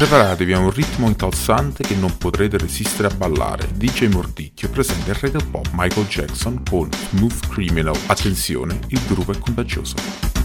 Preparatevi a un ritmo incalzante che non potrete resistere a ballare. DJ Mordicchio presenta il reggae pop Michael Jackson con Smooth Criminal. Attenzione, il gruppo è contagioso.